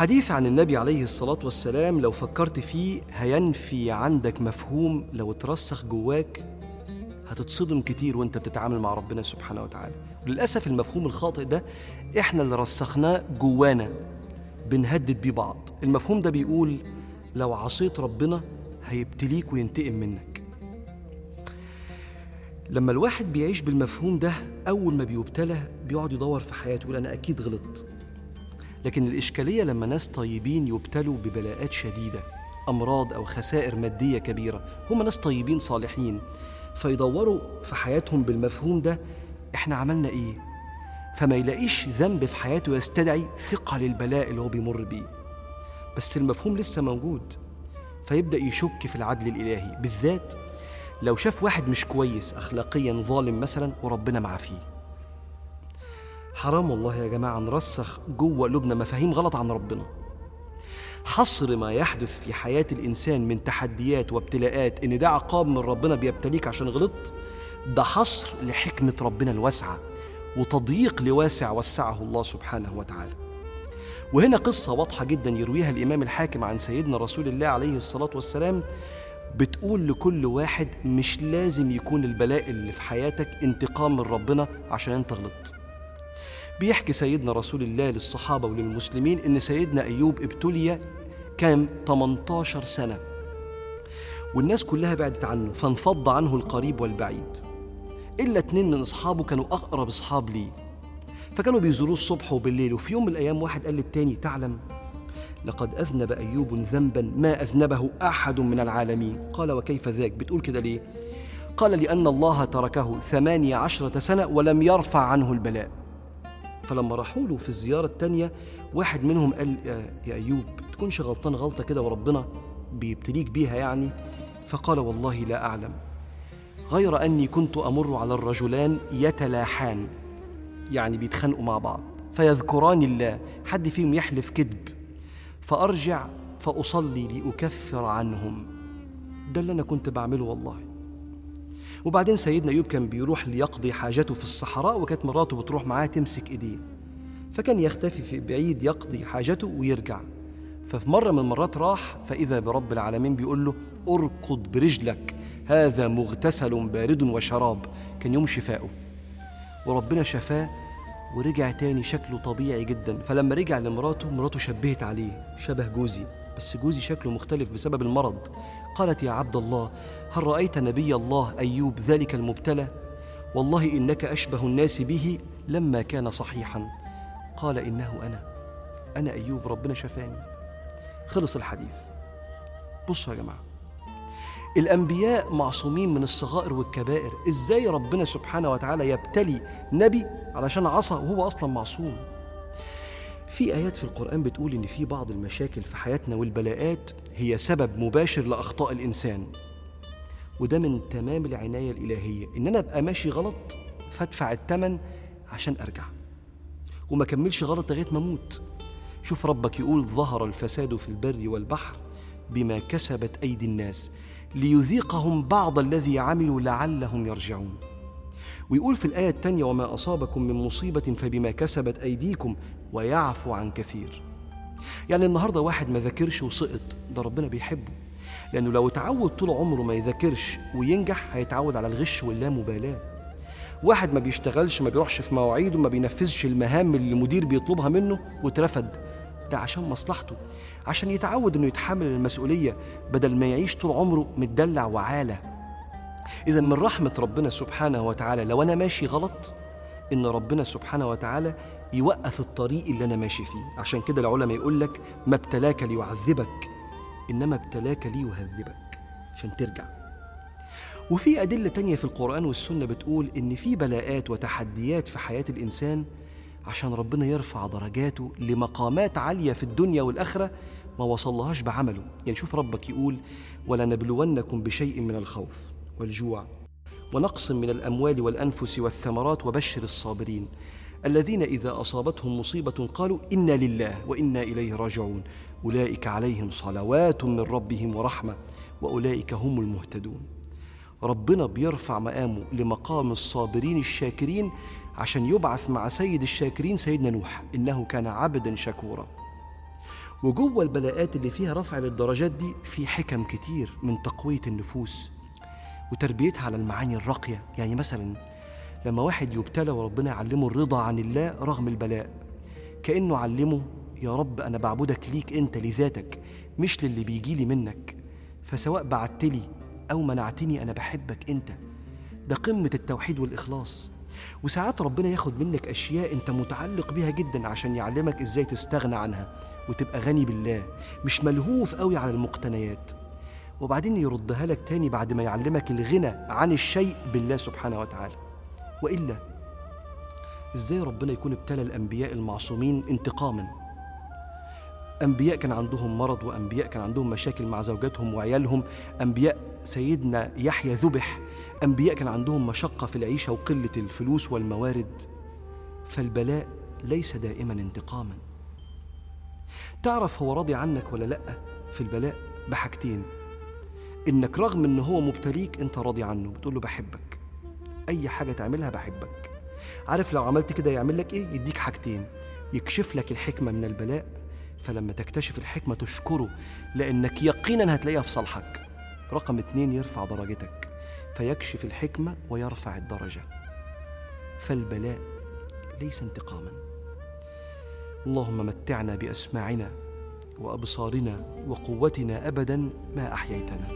حديث عن النبي عليه الصلاة والسلام لو فكرت فيه هينفي عندك مفهوم لو اترسخ جواك هتتصدم كتير وانت بتتعامل مع ربنا سبحانه وتعالى. وللأسف المفهوم الخاطئ ده إحنا اللي رسخناه جوانا بنهدد بيه بعض. المفهوم ده بيقول لو عصيت ربنا هيبتليك وينتقم منك. لما الواحد بيعيش بالمفهوم ده أول ما بيبتلى بيقعد يدور في حياته يقول أنا أكيد غلطت. لكن الإشكالية لما ناس طيبين يبتلوا ببلاءات شديدة أمراض أو خسائر مادية كبيرة هم ناس طيبين صالحين فيدوروا في حياتهم بالمفهوم ده إحنا عملنا إيه؟ فما يلاقيش ذنب في حياته يستدعي ثقة للبلاء اللي هو بيمر بيه. بس المفهوم لسه موجود فيبدأ يشك في العدل الإلهي بالذات لو شاف واحد مش كويس أخلاقيا ظالم مثلا وربنا معافيه حرام والله يا جماعة نرسخ جوه قلوبنا مفاهيم غلط عن ربنا. حصر ما يحدث في حياة الإنسان من تحديات وابتلاءات إن ده عقاب من ربنا بيبتليك عشان غلطت ده حصر لحكمة ربنا الواسعة وتضييق لواسع وسعه الله سبحانه وتعالى. وهنا قصة واضحة جدا يرويها الإمام الحاكم عن سيدنا رسول الله عليه الصلاة والسلام بتقول لكل واحد مش لازم يكون البلاء اللي في حياتك انتقام من ربنا عشان انت غلطت. بيحكي سيدنا رسول الله للصحابة وللمسلمين إن سيدنا أيوب ابتلي كان 18 سنة. والناس كلها بعدت عنه فانفض عنه القريب والبعيد. إلا اتنين من أصحابه كانوا أقرب أصحاب ليه فكانوا بيزوروه الصبح وبالليل وفي يوم من الأيام واحد قال للتاني تعلم لقد أذنب أيوب ذنبا ما أذنبه أحد من العالمين. قال وكيف ذاك؟ بتقول كده ليه؟ قال لأن الله تركه ثمانية عشرة سنة ولم يرفع عنه البلاء. فلما راحوا له في الزيارة التانية واحد منهم قال يا أيوب تكونش غلطان غلطة كده وربنا بيبتليك بيها يعني. فقال والله لا أعلم. غير أني كنت أمر على الرجلان يتلاحان يعني بيتخانقوا مع بعض فيذكران الله حد فيهم يحلف كذب فأرجع فأصلي لأكفر عنهم. ده اللي أنا كنت بعمله والله. وبعدين سيدنا أيوب كان بيروح ليقضي حاجته في الصحراء وكانت مراته بتروح معاه تمسك إيديه. فكان يختفي في بعيد يقضي حاجته ويرجع. ففي مرة من المرات راح فإذا برب العالمين بيقول له أركض برجلك هذا مغتسل بارد وشراب. كان يوم شفائه. وربنا شفاه ورجع تاني شكله طبيعي جدا. فلما رجع لمراته مراته شبهت عليه شبه جوزي. بس جوزي شكله مختلف بسبب المرض. قالت يا عبد الله هل رأيت نبي الله أيوب ذلك المبتلى؟ والله إنك أشبه الناس به لما كان صحيحا. قال إنه أنا. أنا أيوب ربنا شفاني. خلص الحديث. بصوا يا جماعة. الأنبياء معصومين من الصغائر والكبائر. إزاي ربنا سبحانه وتعالى يبتلي نبي علشان عصى وهو أصلا معصوم؟ في آيات في القرآن بتقول إن في بعض المشاكل في حياتنا والبلاءات هي سبب مباشر لأخطاء الإنسان. وده من تمام العناية الإلهية. إن أنا أبقى ماشي غلط فأدفع الثمن عشان أرجع. وما كملش غلط لغاية ما أموت. شوف ربك يقول ظهر الفساد في البر والبحر بما كسبت أيدي الناس ليذيقهم بعض الذي عملوا لعلهم يرجعون. ويقول في الآية الثانية وما أصابكم من مصيبة فبما كسبت أيديكم ويعفو عن كثير. يعني النهاردة واحد ما ذاكرش وسقط ده ربنا بيحبه. لأنه لو اتعود طول عمره ما يذاكرش وينجح هيتعود على الغش واللامبالاة. واحد ما بيشتغلش ما بيروحش في مواعيده ما بينفذش المهام اللي المدير بيطلبها منه واترفد ده عشان مصلحته. عشان يتعود إنه يتحمل المسؤولية بدل ما يعيش طول عمره متدلع وعالة. إذا من رحمة ربنا سبحانه وتعالى لو أنا ماشي غلط إن ربنا سبحانه وتعالى يوقف الطريق اللي أنا ماشي فيه. عشان كده العلماء يقول لك ما ابتلاك ليعذبك إنما ابتلاك ليهذبك. عشان ترجع. وفي أدلة تانية في القرآن والسنة بتقول إن في بلاءات وتحديات في حياة الإنسان عشان ربنا يرفع درجاته لمقامات عالية في الدنيا والآخرة ما وصلهاش بعمله. يعني شوف ربك يقول ولنبلونكم بشيء من الخوف والجوع ونقص من الأموال والأنفس والثمرات وبشر الصابرين. الذين إذا أصابتهم مصيبة قالوا إنا لله وإنا إليه راجعون. أولئك عليهم صلوات من ربهم ورحمة وأولئك هم المهتدون. ربنا بيرفع مقامه لمقام الصابرين الشاكرين عشان يبعث مع سيد الشاكرين سيدنا نوح إنه كان عبدا شكورا. وجوه البلاءات اللي فيها رفع للدرجات دي في حكم كتير من تقوية النفوس. وتربيتها على المعاني الراقية. يعني مثلا لما واحد يبتلى وربنا يعلمه الرضا عن الله رغم البلاء كأنه علمه يا رب أنا بعبدك ليك أنت لذاتك مش للي بيجيلي منك فسواء بعتلي أو منعتني أنا بحبك أنت. ده قمة التوحيد والإخلاص. وساعات ربنا ياخد منك أشياء أنت متعلق بيها جدا عشان يعلمك إزاي تستغنى عنها وتبقى غني بالله مش ملهوف قوي على المقتنيات. وبعدين يردها لك تاني بعد ما يعلمك الغنى عن الشيء بالله سبحانه وتعالى. وإلا إزاي ربنا يكون ابتلى الأنبياء المعصومين انتقاما؟ أنبياء كان عندهم مرض وأنبياء كان عندهم مشاكل مع زوجاتهم وعيالهم. أنبياء سيدنا يحيى ذبح. أنبياء كان عندهم مشقة في العيشة وقلة الفلوس والموارد. فالبلاء ليس دائما انتقاما. تعرف هو راضي عنك ولا لأ؟ في البلاء بحاجتين. إنك رغم إن هو مبتليك أنت راضي عنه بتقول له بحبك. أي حاجة تعملها بحبك. عارف لو عملت كده يعمل لك إيه؟ يديك حاجتين. يكشف لك الحكمة من البلاء فلما تكتشف الحكمة تشكره لأنك يقينا هتلاقيها في صالحك. رقم اتنين يرفع درجتك. فيكشف الحكمة ويرفع الدرجة. فالبلاء ليس انتقاما. اللهم متعنا بأسماعنا. وأبصارنا وقوتنا أبدا ما أحييتنا.